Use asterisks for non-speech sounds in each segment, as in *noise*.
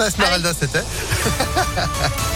à Esmeralda, c'était. *laughs*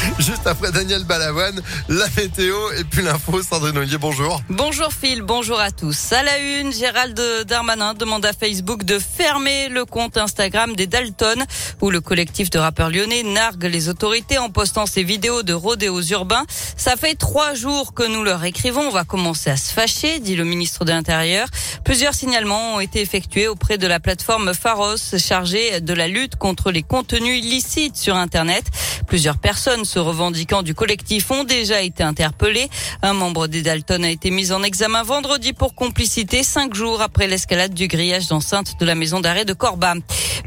*laughs* Juste après Daniel Balavoine, la météo et puis l'info. Sandrine Ollier, bonjour. Bonjour Phil, bonjour à tous. À la une, Gérald Darmanin demande à Facebook de fermer le compte Instagram des Dalton, où le collectif de rappeurs lyonnais nargue les autorités en postant ses vidéos de rodéos urbains. Ça fait trois jours que nous leur écrivons. On va commencer à se fâcher, dit le ministre de l'Intérieur. Plusieurs signalements ont été effectués auprès de la plateforme Pharos, chargée de la lutte contre les contenus illicites sur Internet. Plusieurs personnes se revendiquant du collectif ont déjà été interpellés. Un membre des Dalton a été mis en examen vendredi pour complicité, cinq jours après l'escalade du grillage d'enceinte de la maison d'arrêt de Corba.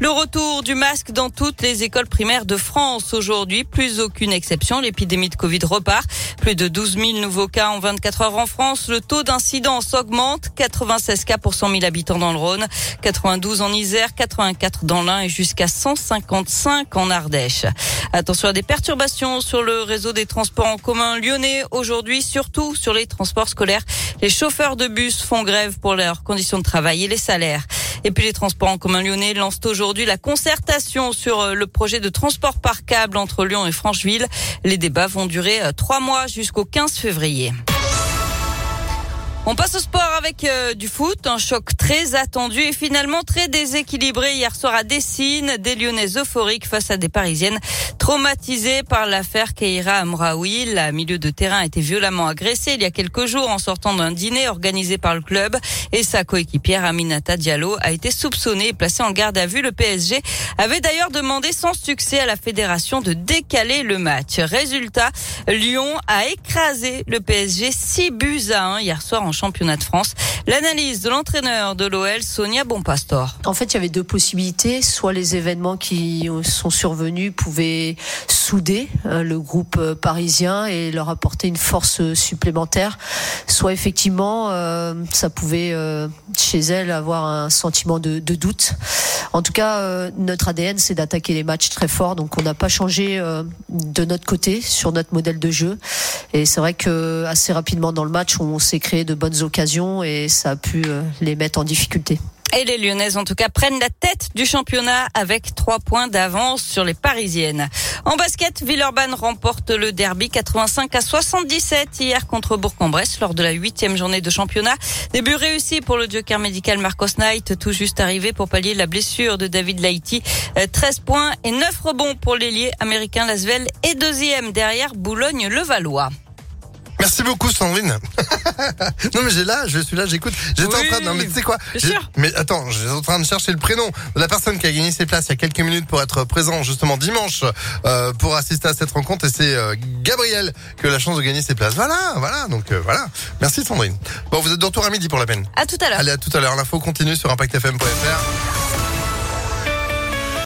Le retour du masque dans toutes les écoles primaires de France aujourd'hui, plus aucune exception. L'épidémie de Covid repart. Plus de 12 000 nouveaux cas en 24 heures en France. Le taux d'incidence augmente. 96 cas pour 100 000 habitants dans le Rhône, 92 en Isère, 84 dans l'Ain et jusqu'à 155 en Ardèche. Attention des perturbations sur le réseau des transports en commun lyonnais aujourd'hui, surtout sur les transports scolaires. Les chauffeurs de bus font grève pour leurs conditions de travail et les salaires. Et puis les transports en commun lyonnais lancent aujourd'hui la concertation sur euh, le projet de transport par câble entre Lyon et Francheville. Les débats vont durer euh, trois mois jusqu'au 15 février. On passe au sport avec euh, du foot, un choc très attendu et finalement très déséquilibré hier soir à Dessine, des Lyonnais euphoriques face à des Parisiennes traumatisées par l'affaire Keira Amraoui. La milieu de terrain a été violemment agressée il y a quelques jours en sortant d'un dîner organisé par le club et sa coéquipière Aminata Diallo a été soupçonnée et placée en garde à vue. Le PSG avait d'ailleurs demandé sans succès à la fédération de décaler le match. Résultat, Lyon a écrasé le PSG 6 buts à 1 hier soir en championnat de France. L'analyse de l'entraîneur de l'OL, Sonia Bonpastor. En fait, il y avait deux possibilités. Soit les événements qui sont survenus pouvaient euh, le groupe euh, parisien et leur apporter une force supplémentaire. Soit effectivement, euh, ça pouvait chez elle avoir un sentiment de, de doute. En tout cas, notre ADN, c'est d'attaquer les matchs très fort. Donc, on n'a pas changé de notre côté sur notre modèle de jeu. Et c'est vrai que assez rapidement dans le match, on s'est créé de bonnes occasions et ça a pu euh, les mettre en difficulté. Et les Lyonnaises, en tout cas, prennent la tête du championnat avec trois points d'avance sur les Parisiennes. En basket, Villeurbanne remporte le derby 85 à 77 hier contre Bourg-en-Bresse lors de la huitième journée de championnat. Début réussi pour le joker médical Marcos Knight, tout juste arrivé pour pallier la blessure de David Laïti. 13 euh, points et 9 rebonds pour l'ailier américain Lasvel et deuxième derrière Boulogne-Levallois. Merci beaucoup Sandrine. *laughs* non mais j'ai là, je suis là, j'écoute. J'étais en train de, non mais tu sais quoi? Mais attends, j'étais en train de chercher le prénom de la personne qui a gagné ses places il y a quelques minutes pour être présent justement dimanche euh, pour assister à cette rencontre et c'est euh, Gabriel qui a la chance de gagner ses places. Voilà, voilà. Donc euh, voilà. Merci Sandrine. Bon, vous êtes de retour à midi pour la peine. À tout à l'heure. Allez, à tout à l'heure. L'info continue sur impactfm.fr.